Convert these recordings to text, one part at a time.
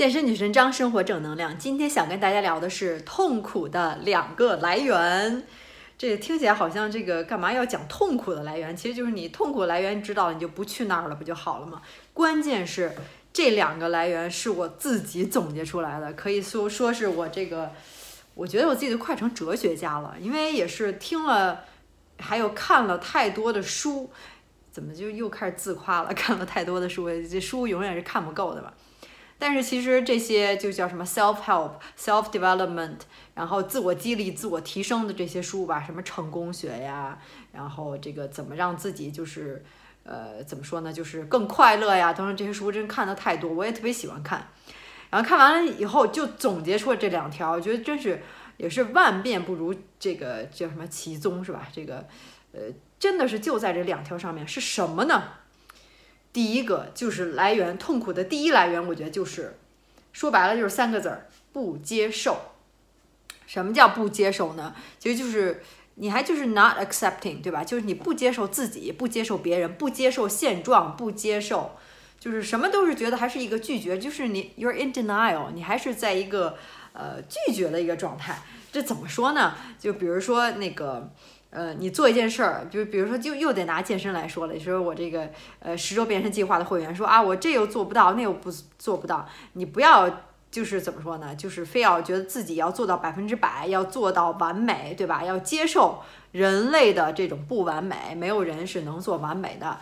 健身女神张，生活正能量。今天想跟大家聊的是痛苦的两个来源。这听起来好像这个干嘛要讲痛苦的来源？其实就是你痛苦来源知道了，你就不去那儿了，不就好了吗？关键是这两个来源是我自己总结出来的，可以说说是我这个，我觉得我自己都快成哲学家了，因为也是听了，还有看了太多的书，怎么就又开始自夸了？看了太多的书，这书永远是看不够的吧？但是其实这些就叫什么 self help、self development，然后自我激励、自我提升的这些书吧，什么成功学呀，然后这个怎么让自己就是呃怎么说呢，就是更快乐呀，等等这些书真看的太多，我也特别喜欢看。然后看完了以后就总结出了这两条，我觉得真是也是万变不如这个叫什么其宗是吧？这个呃真的是就在这两条上面是什么呢？第一个就是来源痛苦的第一来源，我觉得就是说白了就是三个字儿：不接受。什么叫不接受呢？其实就是你还就是 not accepting，对吧？就是你不接受自己，不接受别人，不接受现状，不接受，就是什么都是觉得还是一个拒绝，就是你 you're in denial，你还是在一个呃拒绝的一个状态。这怎么说呢？就比如说那个。呃，你做一件事儿，就比如说，就又得拿健身来说了。你说我这个呃十周变身计划的会员说啊，我这又做不到，那又不做不到。你不要就是怎么说呢？就是非要觉得自己要做到百分之百，要做到完美，对吧？要接受人类的这种不完美，没有人是能做完美的。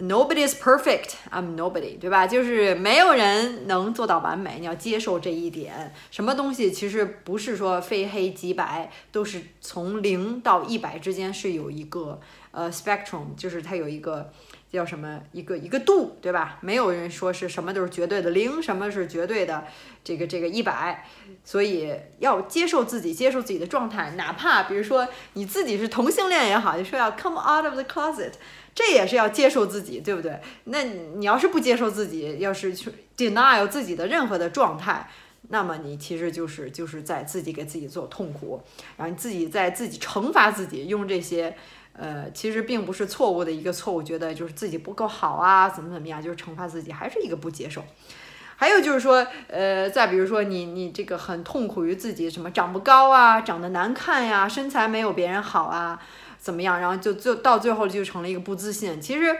Nobody is perfect. I'm nobody，对吧？就是没有人能做到完美，你要接受这一点。什么东西其实不是说非黑即白，都是从零到一百之间是有一个呃 spectrum，就是它有一个叫什么一个一个度，对吧？没有人说是什么都是绝对的零，什么是绝对的这个这个一百。所以要接受自己，接受自己的状态，哪怕比如说你自己是同性恋也好，就说要 come out of the closet。这也是要接受自己，对不对？那你要是不接受自己，要是去 deny 自己的任何的状态，那么你其实就是就是在自己给自己做痛苦，然后你自己在自己惩罚自己，用这些呃，其实并不是错误的一个错误，觉得就是自己不够好啊，怎么怎么样，就是惩罚自己，还是一个不接受。还有就是说，呃，再比如说你你这个很痛苦于自己什么长不高啊，长得难看呀，身材没有别人好啊。怎么样？然后就就到最后就成了一个不自信。其实，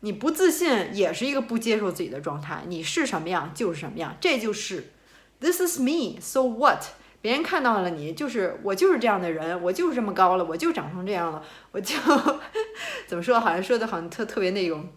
你不自信也是一个不接受自己的状态。你是什么样就是什么样，这就是 This is me. So what？别人看到了你，就是我就是这样的人，我就是这么高了，我就长成这样了，我就 怎么说？好像说的好像特特别那种，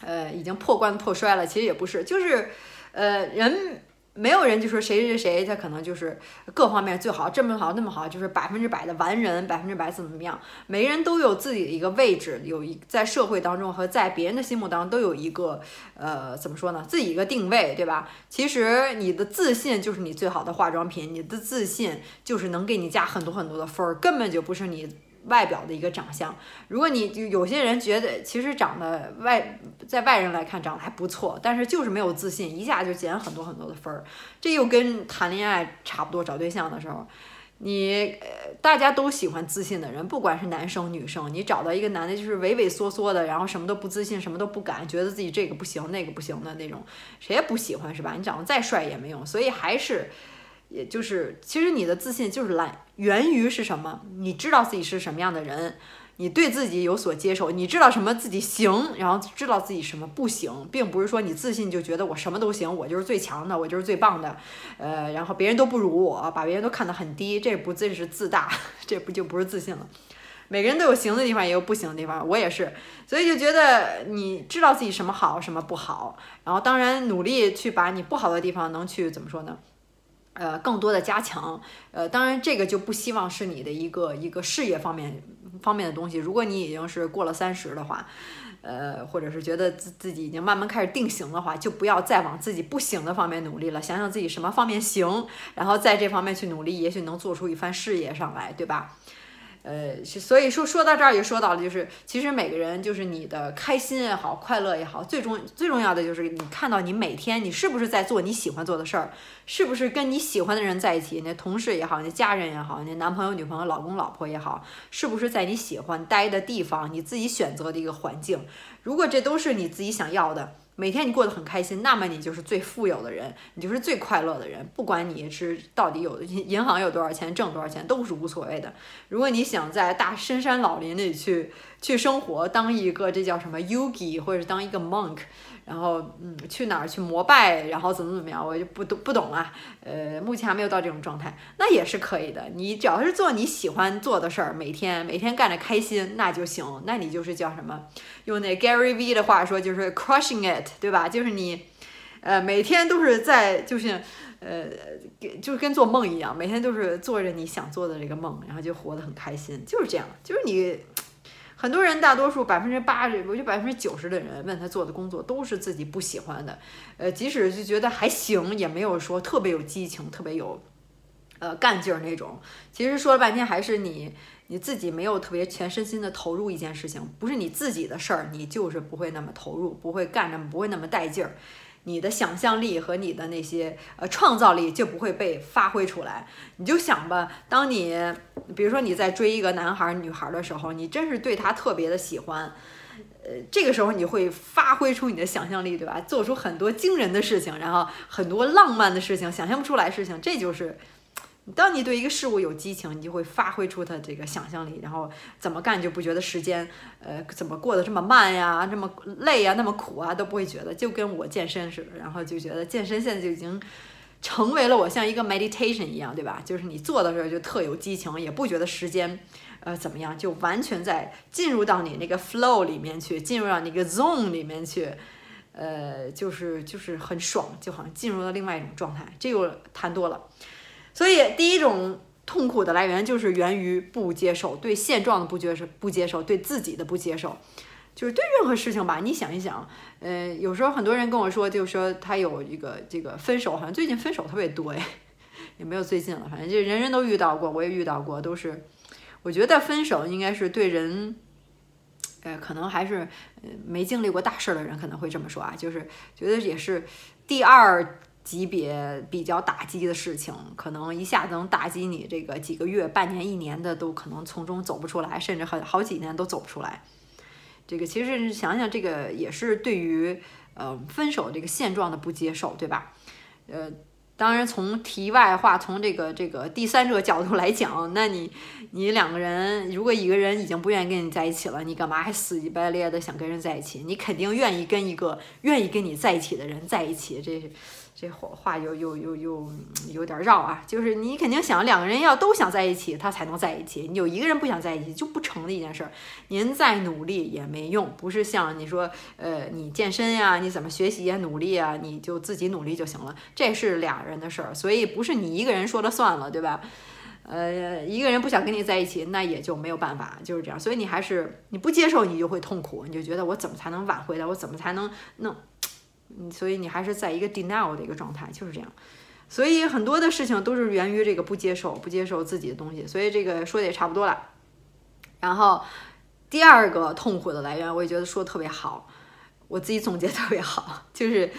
呃，已经破罐破摔了。其实也不是，就是呃人。没有人就说谁谁谁，他可能就是各方面最好，这么好那么好，就是百分之百的完人，百分之百怎么怎么样。每个人都有自己的一个位置，有一在社会当中和在别人的心目当中都有一个呃怎么说呢，自己一个定位，对吧？其实你的自信就是你最好的化妆品，你的自信就是能给你加很多很多的分儿，根本就不是你。外表的一个长相，如果你有些人觉得其实长得外在外人来看长得还不错，但是就是没有自信，一下就减很多很多的分儿。这又跟谈恋爱差不多，找对象的时候，你呃大家都喜欢自信的人，不管是男生女生，你找到一个男的就是畏畏缩缩的，然后什么都不自信，什么都不敢，觉得自己这个不行那个不行的那种，谁也不喜欢是吧？你长得再帅也没用，所以还是。也就是，其实你的自信就是来源于是什么？你知道自己是什么样的人，你对自己有所接受，你知道什么自己行，然后知道自己什么不行，并不是说你自信就觉得我什么都行，我就是最强的，我就是最棒的，呃，然后别人都不如我，把别人都看得很低，这不这是自大，这不就不是自信了？每个人都有行的地方，也有不行的地方，我也是，所以就觉得你知道自己什么好，什么不好，然后当然努力去把你不好的地方能去怎么说呢？呃，更多的加强，呃，当然这个就不希望是你的一个一个事业方面方面的东西。如果你已经是过了三十的话，呃，或者是觉得自自己已经慢慢开始定型的话，就不要再往自己不行的方面努力了，想想自己什么方面行，然后在这方面去努力，也许能做出一番事业上来，对吧？呃，所以说说到这儿也说到了，就是其实每个人就是你的开心也好，快乐也好，最重最重要的就是你看到你每天你是不是在做你喜欢做的事儿，是不是跟你喜欢的人在一起，你的同事也好，你的家人也好，你的男朋友、女朋友、老公、老婆也好，是不是在你喜欢待的地方，你自己选择的一个环境？如果这都是你自己想要的，每天你过得很开心，那么你就是最富有的人，你就是最快乐的人。不管你是到底有 银行有多少钱，挣多少钱都是无所谓的。如果你想在大深山老林里去去生活，当一个这叫什么 yogi，或者是当一个 monk。然后，嗯，去哪儿去膜拜，然后怎么怎么样，我就不懂不懂啊。呃，目前还没有到这种状态，那也是可以的。你只要是做你喜欢做的事儿，每天每天干着开心，那就行。那你就是叫什么？用那 Gary V 的话说，就是 crushing it，对吧？就是你，呃，每天都是在，就是，呃，就是跟做梦一样，每天都是做着你想做的这个梦，然后就活得很开心，就是这样，就是你。很多人，大多数百分之八十，我觉得百分之九十的人问他做的工作都是自己不喜欢的，呃，即使就觉得还行，也没有说特别有激情、特别有，呃，干劲儿那种。其实说了半天，还是你你自己没有特别全身心的投入一件事情，不是你自己的事儿，你就是不会那么投入，不会干那么不会那么带劲儿。你的想象力和你的那些呃创造力就不会被发挥出来。你就想吧，当你比如说你在追一个男孩女孩的时候，你真是对他特别的喜欢，呃，这个时候你会发挥出你的想象力，对吧？做出很多惊人的事情，然后很多浪漫的事情，想象不出来事情，这就是。当你对一个事物有激情，你就会发挥出它这个想象力，然后怎么干就不觉得时间，呃，怎么过得这么慢呀，这么累呀，那么苦啊，都不会觉得。就跟我健身似的，然后就觉得健身现在就已经成为了我像一个 meditation 一样，对吧？就是你做的时候就特有激情，也不觉得时间，呃，怎么样，就完全在进入到你那个 flow 里面去，进入到那个 zone 里面去，呃，就是就是很爽，就好像进入了另外一种状态。这又谈多了。所以，第一种痛苦的来源就是源于不接受，对现状的不接受，不接受对自己的不接受，就是对任何事情吧。你想一想，呃，有时候很多人跟我说，就是说他有一个这个分手，好像最近分手特别多哎，也没有最近了，反正就人人都遇到过，我也遇到过，都是。我觉得分手应该是对人，呃，可能还是呃没经历过大事的人可能会这么说啊，就是觉得也是第二。级别比较打击的事情，可能一下子能打击你这个几个月、半年、一年的，都可能从中走不出来，甚至很好几年都走不出来。这个其实想想，这个也是对于呃分手这个现状的不接受，对吧？呃，当然从题外话，从这个这个第三者角度来讲，那你你两个人，如果一个人已经不愿意跟你在一起了，你干嘛还死乞白赖的想跟人在一起？你肯定愿意跟一个愿意跟你在一起的人在一起，这。这话话又又又又有点绕啊，就是你肯定想两个人要都想在一起，他才能在一起。你有一个人不想在一起就不成的一件事儿。您再努力也没用，不是像你说，呃，你健身呀，你怎么学习呀，努力啊，你就自己努力就行了。这是俩人的事儿，所以不是你一个人说了算了，对吧？呃，一个人不想跟你在一起，那也就没有办法，就是这样。所以你还是你不接受，你就会痛苦，你就觉得我怎么才能挽回来？我怎么才能弄？嗯，所以你还是在一个 denial 的一个状态，就是这样。所以很多的事情都是源于这个不接受，不接受自己的东西。所以这个说的也差不多了。然后第二个痛苦的来源，我也觉得说的特别好，我自己总结特别好，就是。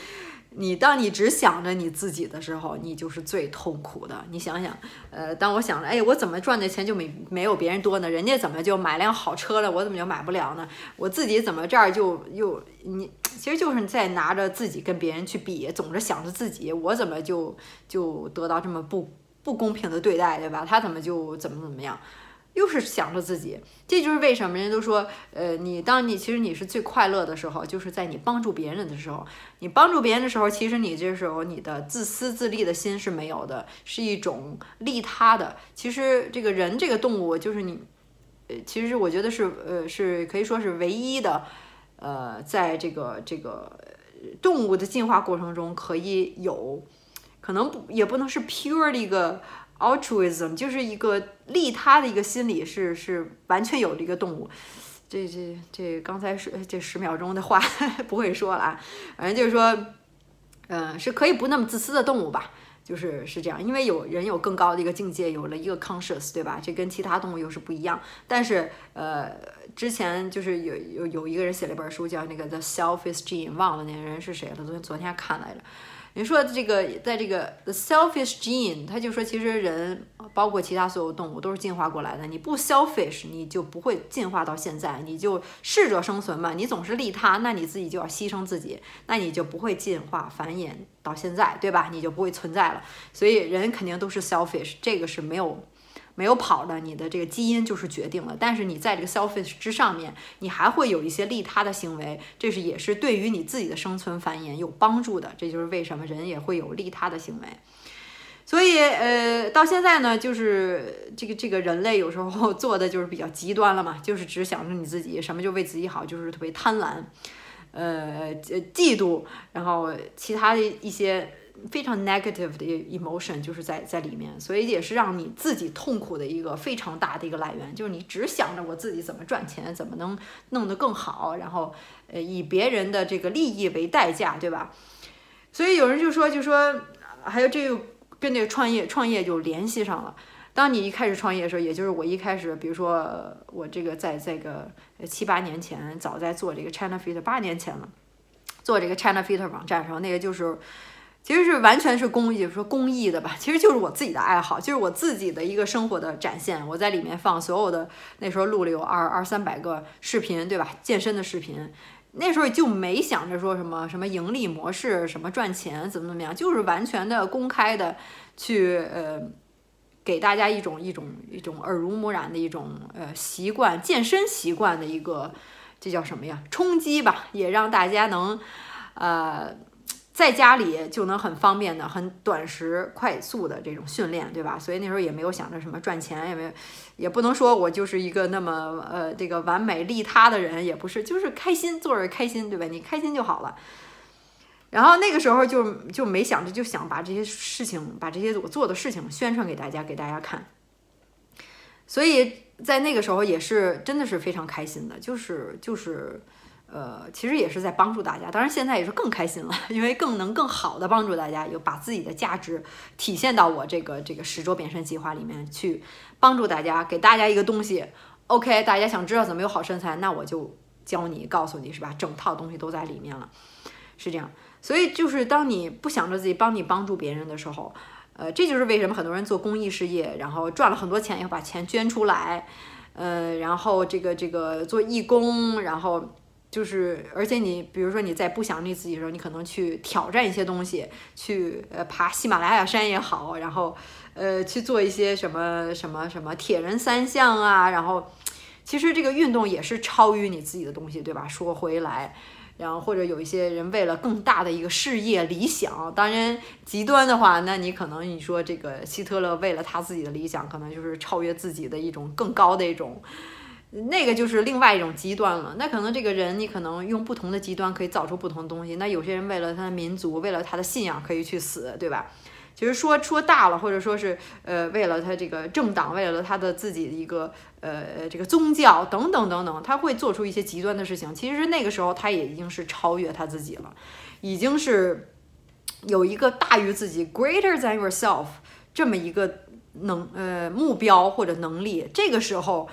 你当你只想着你自己的时候，你就是最痛苦的。你想想，呃，当我想着，哎，我怎么赚的钱就没没有别人多呢？人家怎么就买辆好车了，我怎么就买不了呢？我自己怎么这儿就又你，其实就是在拿着自己跟别人去比，总是想着自己，我怎么就就得到这么不不公平的对待，对吧？他怎么就怎么怎么样？又是想着自己，这就是为什么人家都说，呃，你当你其实你是最快乐的时候，就是在你帮助别人的时候。你帮助别人的时候，其实你这时候你的自私自利的心是没有的，是一种利他的。其实这个人这个动物，就是你，呃，其实我觉得是，呃，是可以说是唯一的，呃，在这个这个动物的进化过程中可以有，可能不也不能是 pure 的一个。Altruism 就是一个利他的一个心理，是是完全有的一个动物。这这这刚才是这十秒钟的话 不会说了啊，反正就是说，嗯，是可以不那么自私的动物吧，就是是这样。因为有人有更高的一个境界，有了一个 conscious，对吧？这跟其他动物又是不一样。但是呃，之前就是有有有一个人写了一本书，叫那个 The Selfish Gene，忘了那个人是谁了，昨天昨天看来着。你说这个，在这个 the selfish gene，他就说其实人包括其他所有动物都是进化过来的。你不 selfish，你就不会进化到现在。你就适者生存嘛，你总是利他，那你自己就要牺牲自己，那你就不会进化繁衍到现在，对吧？你就不会存在了。所以人肯定都是 selfish，这个是没有。没有跑的，你的这个基因就是决定了。但是你在这个 selfish 之上面，你还会有一些利他的行为，这是也是对于你自己的生存繁衍有帮助的。这就是为什么人也会有利他的行为。所以，呃，到现在呢，就是这个这个人类有时候做的就是比较极端了嘛，就是只想着你自己，什么就为自己好，就是特别贪婪，呃，嫉妒，然后其他的一些。非常 negative 的 emotion 就是在在里面，所以也是让你自己痛苦的一个非常大的一个来源，就是你只想着我自己怎么赚钱，怎么能弄得更好，然后呃以别人的这个利益为代价，对吧？所以有人就说，就说还有这个跟这个创业创业就联系上了。当你一开始创业的时候，也就是我一开始，比如说我这个在这个七八年前，早在做这个 China Fit 八年前了，做这个 China Fit 网站的时候，那个就是。其实是完全是公益，说公益的吧，其实就是我自己的爱好，就是我自己的一个生活的展现。我在里面放所有的，那时候录了有二二三百个视频，对吧？健身的视频，那时候就没想着说什么什么盈利模式，什么赚钱怎么怎么样，就是完全的公开的去呃，给大家一种一种一种耳濡目染的一种呃习惯，健身习惯的一个，这叫什么呀？冲击吧，也让大家能呃。在家里就能很方便的、很短时、快速的这种训练，对吧？所以那时候也没有想着什么赚钱，也没有，也不能说我就是一个那么呃这个完美利他的人，也不是，就是开心做着开心，对吧？你开心就好了。然后那个时候就就没想着，就想把这些事情、把这些我做的事情宣传给大家，给大家看。所以在那个时候也是真的是非常开心的，就是就是。呃，其实也是在帮助大家，当然现在也是更开心了，因为更能更好的帮助大家，有把自己的价值体现到我这个这个十周变身计划里面去，帮助大家，给大家一个东西。OK，大家想知道怎么有好身材，那我就教你，告诉你是吧？整套东西都在里面了，是这样。所以就是当你不想着自己帮你帮助别人的时候，呃，这就是为什么很多人做公益事业，然后赚了很多钱，要把钱捐出来，呃，然后这个这个做义工，然后。就是，而且你比如说你在不想你自己的时候，你可能去挑战一些东西，去呃爬喜马拉雅山也好，然后呃去做一些什么什么什么铁人三项啊，然后其实这个运动也是超于你自己的东西，对吧？说回来，然后或者有一些人为了更大的一个事业理想，当然极端的话，那你可能你说这个希特勒为了他自己的理想，可能就是超越自己的一种更高的一种。那个就是另外一种极端了。那可能这个人，你可能用不同的极端可以造出不同的东西。那有些人为了他的民族，为了他的信仰可以去死，对吧？其实说说大了，或者说是呃，为了他这个政党，为了他的自己的一个呃这个宗教等等等等，他会做出一些极端的事情。其实那个时候他也已经是超越他自己了，已经是有一个大于自己 （greater than yourself） 这么一个能呃目标或者能力。这个时候。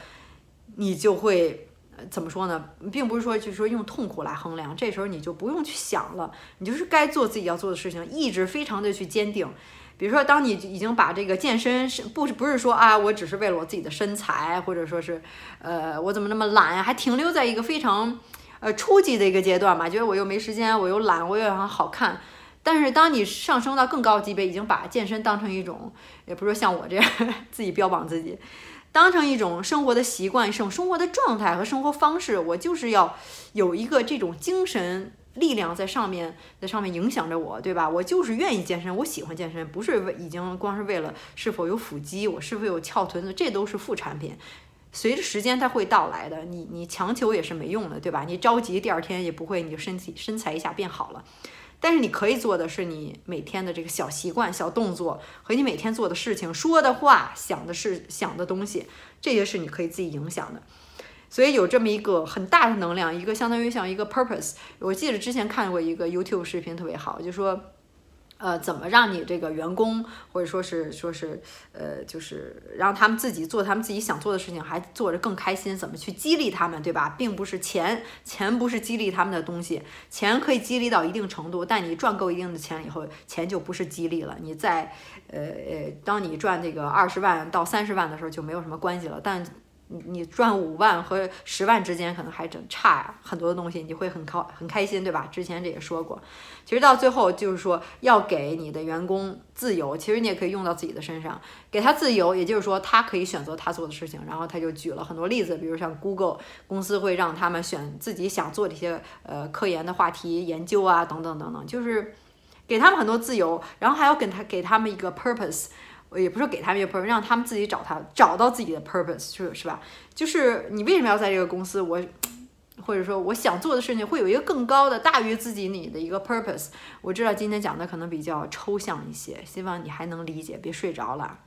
你就会怎么说呢？并不是说就是说用痛苦来衡量，这时候你就不用去想了，你就是该做自己要做的事情，意志非常的去坚定。比如说，当你已经把这个健身是不是不是说啊，我只是为了我自己的身材，或者说是呃，我怎么那么懒呀？还停留在一个非常呃初级的一个阶段嘛？觉得我又没时间，我又懒，我又想好看。但是当你上升到更高级别，已经把健身当成一种，也不是说像我这样 自己标榜自己。当成一种生活的习惯，一种生活的状态和生活方式，我就是要有一个这种精神力量在上面，在上面影响着我，对吧？我就是愿意健身，我喜欢健身，不是为已经光是为了是否有腹肌，我是否有翘臀的，这都是副产品。随着时间它会到来的，你你强求也是没用的，对吧？你着急，第二天也不会，你就身体身材一下变好了。但是你可以做的是你每天的这个小习惯、小动作和你每天做的事情、说的话、想的事、想的东西，这些是你可以自己影响的。所以有这么一个很大的能量，一个相当于像一个 purpose。我记得之前看过一个 YouTube 视频特别好，就说。呃，怎么让你这个员工，或者说是说是，呃，就是让他们自己做他们自己想做的事情，还做着更开心？怎么去激励他们，对吧？并不是钱，钱不是激励他们的东西，钱可以激励到一定程度，但你赚够一定的钱以后，钱就不是激励了。你在，呃呃，当你赚这个二十万到三十万的时候，就没有什么关系了。但你赚五万和十万之间可能还真差很多的东西，你会很高很开心，对吧？之前这也说过，其实到最后就是说要给你的员工自由，其实你也可以用到自己的身上，给他自由，也就是说他可以选择他做的事情。然后他就举了很多例子，比如像 Google 公司会让他们选自己想做的一些呃科研的话题研究啊等等等等，就是给他们很多自由，然后还要给他给他们一个 purpose。也不是给他们一个 purpose，让他们自己找他找到自己的 purpose，是是吧？就是你为什么要在这个公司？我或者说我想做的事情会有一个更高的大于自己你的一个 purpose。我知道今天讲的可能比较抽象一些，希望你还能理解，别睡着了。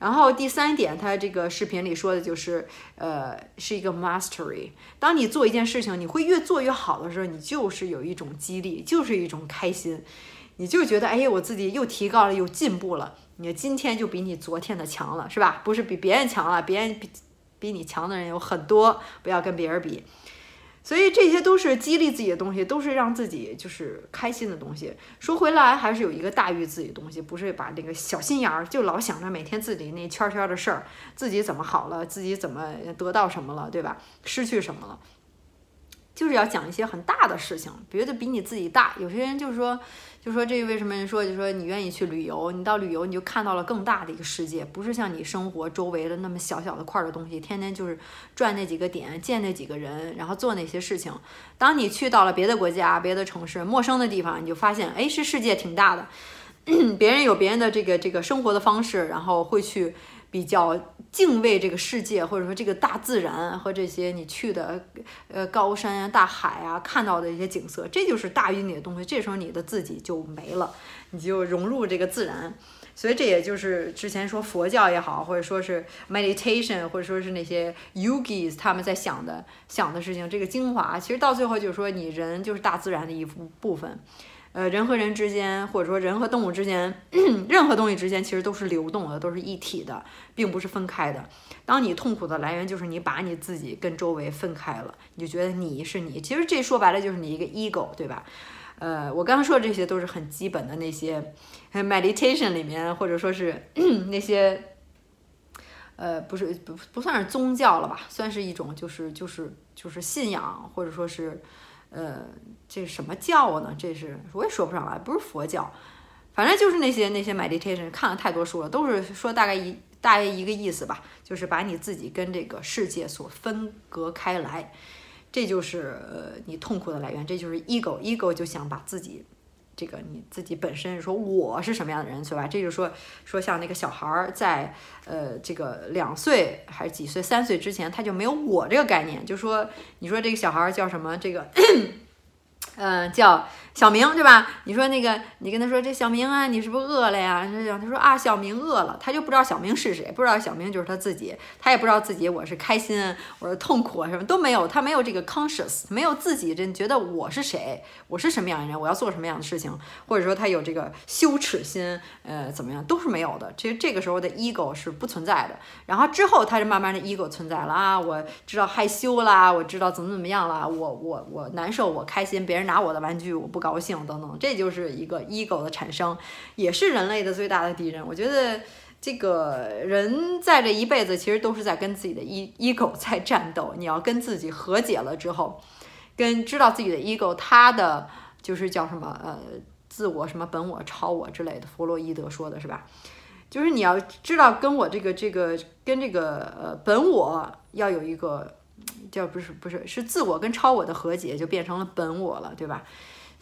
然后第三点，他这个视频里说的就是，呃，是一个 mastery。当你做一件事情，你会越做越好的时候，你就是有一种激励，就是一种开心，你就觉得，哎，我自己又提高了，又进步了。你今天就比你昨天的强了，是吧？不是比别人强了，别人比比你强的人有很多，不要跟别人比。所以这些都是激励自己的东西，都是让自己就是开心的东西。说回来，还是有一个大于自己的东西，不是把这个小心眼儿就老想着每天自己那圈圈的事儿，自己怎么好了，自己怎么得到什么了，对吧？失去什么了？就是要讲一些很大的事情，别的比你自己大。有些人就是说，就说这为什么人说，就说你愿意去旅游，你到旅游你就看到了更大的一个世界，不是像你生活周围的那么小小的块儿的东西，天天就是转那几个点，见那几个人，然后做那些事情。当你去到了别的国家、别的城市、陌生的地方，你就发现，哎，是世界挺大的，别人有别人的这个这个生活的方式，然后会去。比较敬畏这个世界，或者说这个大自然和这些你去的呃高山啊、大海啊看到的一些景色，这就是大于你的东西。这时候你的自己就没了，你就融入这个自然。所以这也就是之前说佛教也好，或者说是 meditation，或者说是那些 yogis 他们在想的想的事情，这个精华其实到最后就是说，你人就是大自然的一部分。呃，人和人之间，或者说人和动物之间，任何东西之间，其实都是流动的，都是一体的，并不是分开的。当你痛苦的来源就是你把你自己跟周围分开了，你就觉得你是你。其实这说白了就是你一个 ego，对吧？呃，我刚刚说的这些都是很基本的那些 meditation 里面，或者说是 那些，呃，不是不不算是宗教了吧，算是一种就是就是就是信仰，或者说是。呃，这什么教呢？这是我也说不上来，不是佛教，反正就是那些那些 meditation，看了太多书了，都是说大概一大概一个意思吧，就是把你自己跟这个世界所分隔开来，这就是呃你痛苦的来源，这就是 ego，ego 就想把自己。这个你自己本身说我是什么样的人，对吧？这就是说说像那个小孩儿在呃这个两岁还是几岁三岁之前，他就没有我这个概念，就说你说这个小孩儿叫什么？这个嗯 叫。小明对吧？你说那个，你跟他说这小明啊，你是不是饿了呀？他说啊，小明饿了，他就不知道小明是谁，不知道小明就是他自己，他也不知道自己我是开心，我是痛苦啊，什么都没有，他没有这个 conscious，没有自己真觉得我是谁，我是什么样的人，我要做什么样的事情，或者说他有这个羞耻心，呃，怎么样都是没有的。其实这个时候的 ego 是不存在的。然后之后他就慢慢的 ego 存在了啊，我知道害羞啦，我知道怎么怎么样了，我我我难受，我开心，别人拿我的玩具，我不高。高兴等等，这就是一个 ego 的产生，也是人类的最大的敌人。我觉得这个人在这一辈子，其实都是在跟自己的 e ego 在战斗。你要跟自己和解了之后，跟知道自己的 ego，他的就是叫什么呃自我什么本我超我之类的，弗洛伊德说的是吧？就是你要知道跟我这个这个跟这个呃本我要有一个叫不是不是是自我跟超我的和解，就变成了本我了，对吧？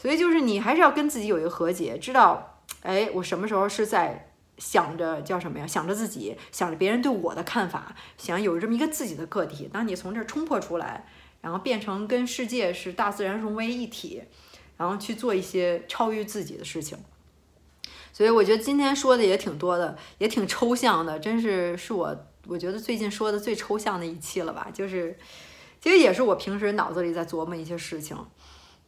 所以就是你还是要跟自己有一个和解，知道，哎，我什么时候是在想着叫什么呀？想着自己，想着别人对我的看法，想有这么一个自己的个体。当你从这儿冲破出来，然后变成跟世界是大自然融为一体，然后去做一些超越自己的事情。所以我觉得今天说的也挺多的，也挺抽象的，真是是我我觉得最近说的最抽象的一期了吧？就是，其实也是我平时脑子里在琢磨一些事情。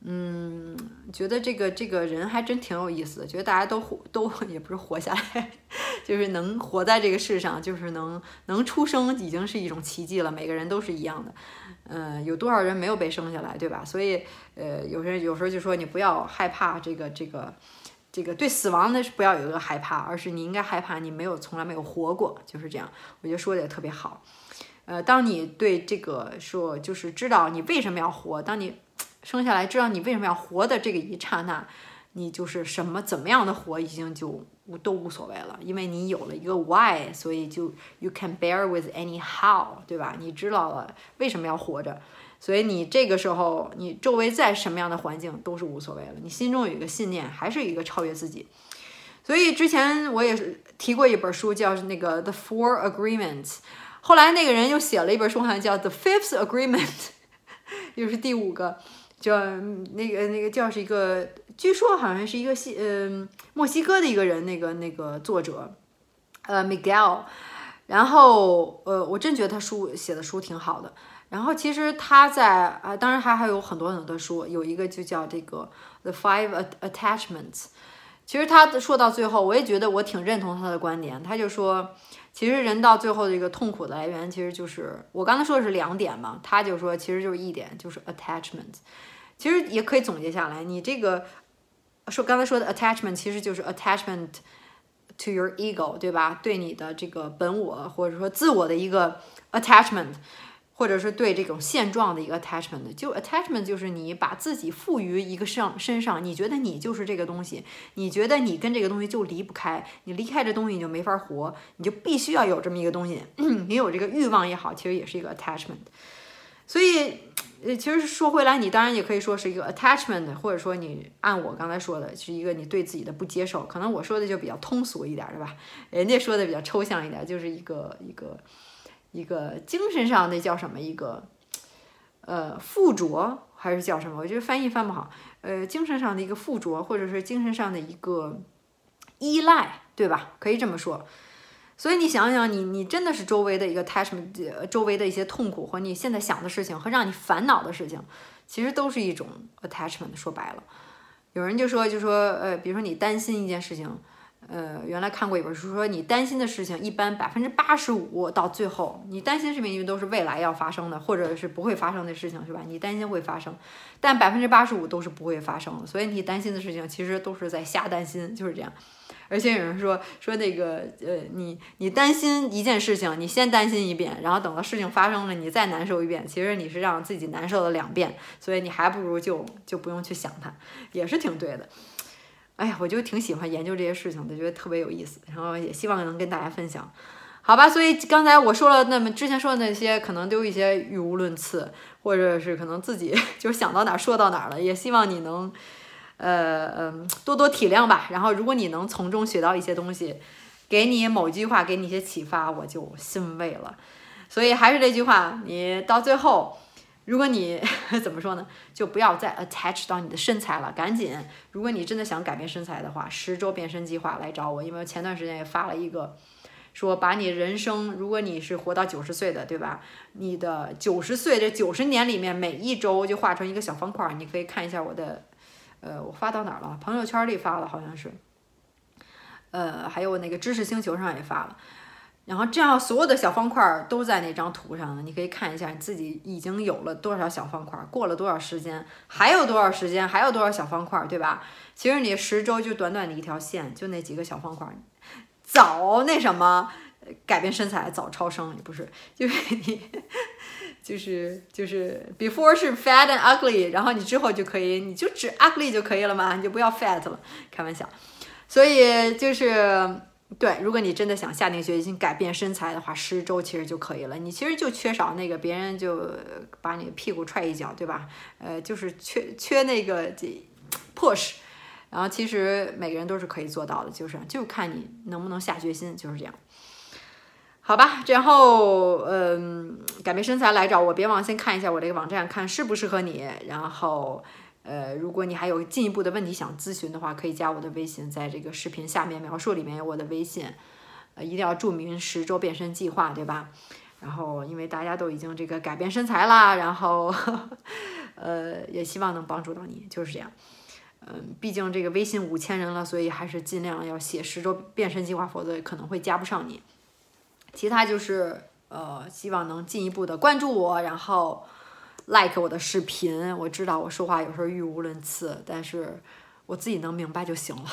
嗯，觉得这个这个人还真挺有意思的，觉得大家都活都 也不是活下来，就是能活在这个世上，就是能能出生已经是一种奇迹了。每个人都是一样的，嗯，有多少人没有被生下来，对吧？所以，呃，有些人有时候就说你不要害怕这个这个这个对死亡的不要有一个害怕，而是你应该害怕你没有从来没有活过，就是这样。我觉得说的也特别好。呃，当你对这个说就是知道你为什么要活，当你。生下来知道你为什么要活的这个一刹那，你就是什么怎么样的活已经就都无所谓了，因为你有了一个 why，所以就 you can bear with any how，对吧？你知道了为什么要活着，所以你这个时候你周围在什么样的环境都是无所谓了，你心中有一个信念，还是一个超越自己。所以之前我也是提过一本书叫那个 The Four Agreements，后来那个人又写了一本书，好像叫 The Fifth Agreement，又是第五个。叫那个那个叫是一个，据说好像是一个西嗯墨西哥的一个人，那个那个作者，呃 Miguel，然后呃我真觉得他书写的书挺好的。然后其实他在啊，当然还还有很多很多的书，有一个就叫这个 The Five Attachments。其实他说到最后，我也觉得我挺认同他的观点。他就说，其实人到最后的一个痛苦的来源，其实就是我刚才说的是两点嘛，他就说其实就是一点，就是 attachment。其实也可以总结下来，你这个说刚才说的 attachment 其实就是 attachment to your ego，对吧？对你的这个本我或者说自我的一个 attachment，或者是对这种现状的一个 attachment。就 attachment 就是你把自己赋予一个上身上，你觉得你就是这个东西，你觉得你跟这个东西就离不开，你离开这东西你就没法活，你就必须要有这么一个东西。你有这个欲望也好，其实也是一个 attachment。所以。呃，其实说回来，你当然也可以说是一个 attachment，或者说你按我刚才说的，是一个你对自己的不接受。可能我说的就比较通俗一点，对吧？人家说的比较抽象一点，就是一个一个一个精神上的叫什么？一个呃附着，还是叫什么？我觉得翻译翻不好。呃，精神上的一个附着，或者是精神上的一个依赖，对吧？可以这么说。所以你想想，你你真的是周围的一个 attachment，周围的一些痛苦和你现在想的事情和让你烦恼的事情，其实都是一种 attachment。说白了，有人就说就说呃，比如说你担心一件事情，呃，原来看过一本书说你担心的事情一般百分之八十五到最后你担心是因为都是未来要发生的或者是不会发生的事情是吧？你担心会发生，但百分之八十五都是不会发生的。所以你担心的事情其实都是在瞎担心，就是这样。而且有人说说那个呃，你你担心一件事情，你先担心一遍，然后等到事情发生了，你再难受一遍，其实你是让自己难受了两遍，所以你还不如就就不用去想它，也是挺对的。哎呀，我就挺喜欢研究这些事情的，觉得特别有意思，然后也希望能跟大家分享，好吧？所以刚才我说了那么之前说的那些，可能都一些语无伦次，或者是可能自己 就想到哪儿说到哪儿了，也希望你能。呃嗯，多多体谅吧。然后，如果你能从中学到一些东西，给你某句话给你一些启发，我就欣慰了。所以还是这句话，你到最后，如果你 怎么说呢，就不要再 attach 到你的身材了。赶紧，如果你真的想改变身材的话，十周变身计划来找我。因为前段时间也发了一个，说把你人生，如果你是活到九十岁的，对吧？你的九十岁这九十年里面，每一周就画成一个小方块，你可以看一下我的。呃，我发到哪儿了？朋友圈里发了，好像是。呃，还有那个知识星球上也发了。然后这样，所有的小方块都在那张图上了，你可以看一下你自己已经有了多少小方块，过了多少时间，还有多少时间，还有多少小方块，对吧？其实你十周就短短的一条线，就那几个小方块，早那什么改变身材，早超生也不是，就是你。就是就是 before 是 fat and ugly，然后你之后就可以，你就只 ugly 就可以了嘛，你就不要 fat 了，开玩笑。所以就是对，如果你真的想下定决心改变身材的话，十周其实就可以了。你其实就缺少那个别人就把你屁股踹一脚，对吧？呃，就是缺缺那个这 push，然后其实每个人都是可以做到的，就是就看你能不能下决心，就是这样。好吧，然后嗯，改变身材来找我，别忘先看一下我这个网站，看适不适合你。然后，呃，如果你还有进一步的问题想咨询的话，可以加我的微信，在这个视频下面描述里面有我的微信，呃，一定要注明十周变身计划，对吧？然后，因为大家都已经这个改变身材啦，然后，呃，也希望能帮助到你，就是这样。嗯，毕竟这个微信五千人了，所以还是尽量要写十周变身计划，否则可能会加不上你。其他就是呃，希望能进一步的关注我，然后 like 我的视频。我知道我说话有时候语无伦次，但是我自己能明白就行了，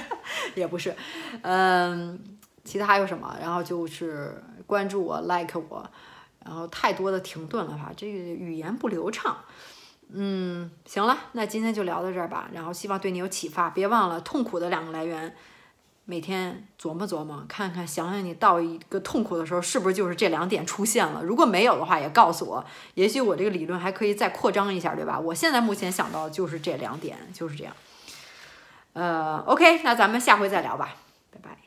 也不是。嗯，其他还有什么？然后就是关注我，like 我。然后太多的停顿了哈，这个语言不流畅。嗯，行了，那今天就聊到这儿吧。然后希望对你有启发，别忘了痛苦的两个来源，每天琢磨琢磨，看看想想你到一个痛苦的时候，是不是就是这两点出现了？如果没有的话，也告诉我，也许我这个理论还可以再扩张一下，对吧？我现在目前想到就是这两点，就是这样。呃，OK，那咱们下回再聊吧。拜拜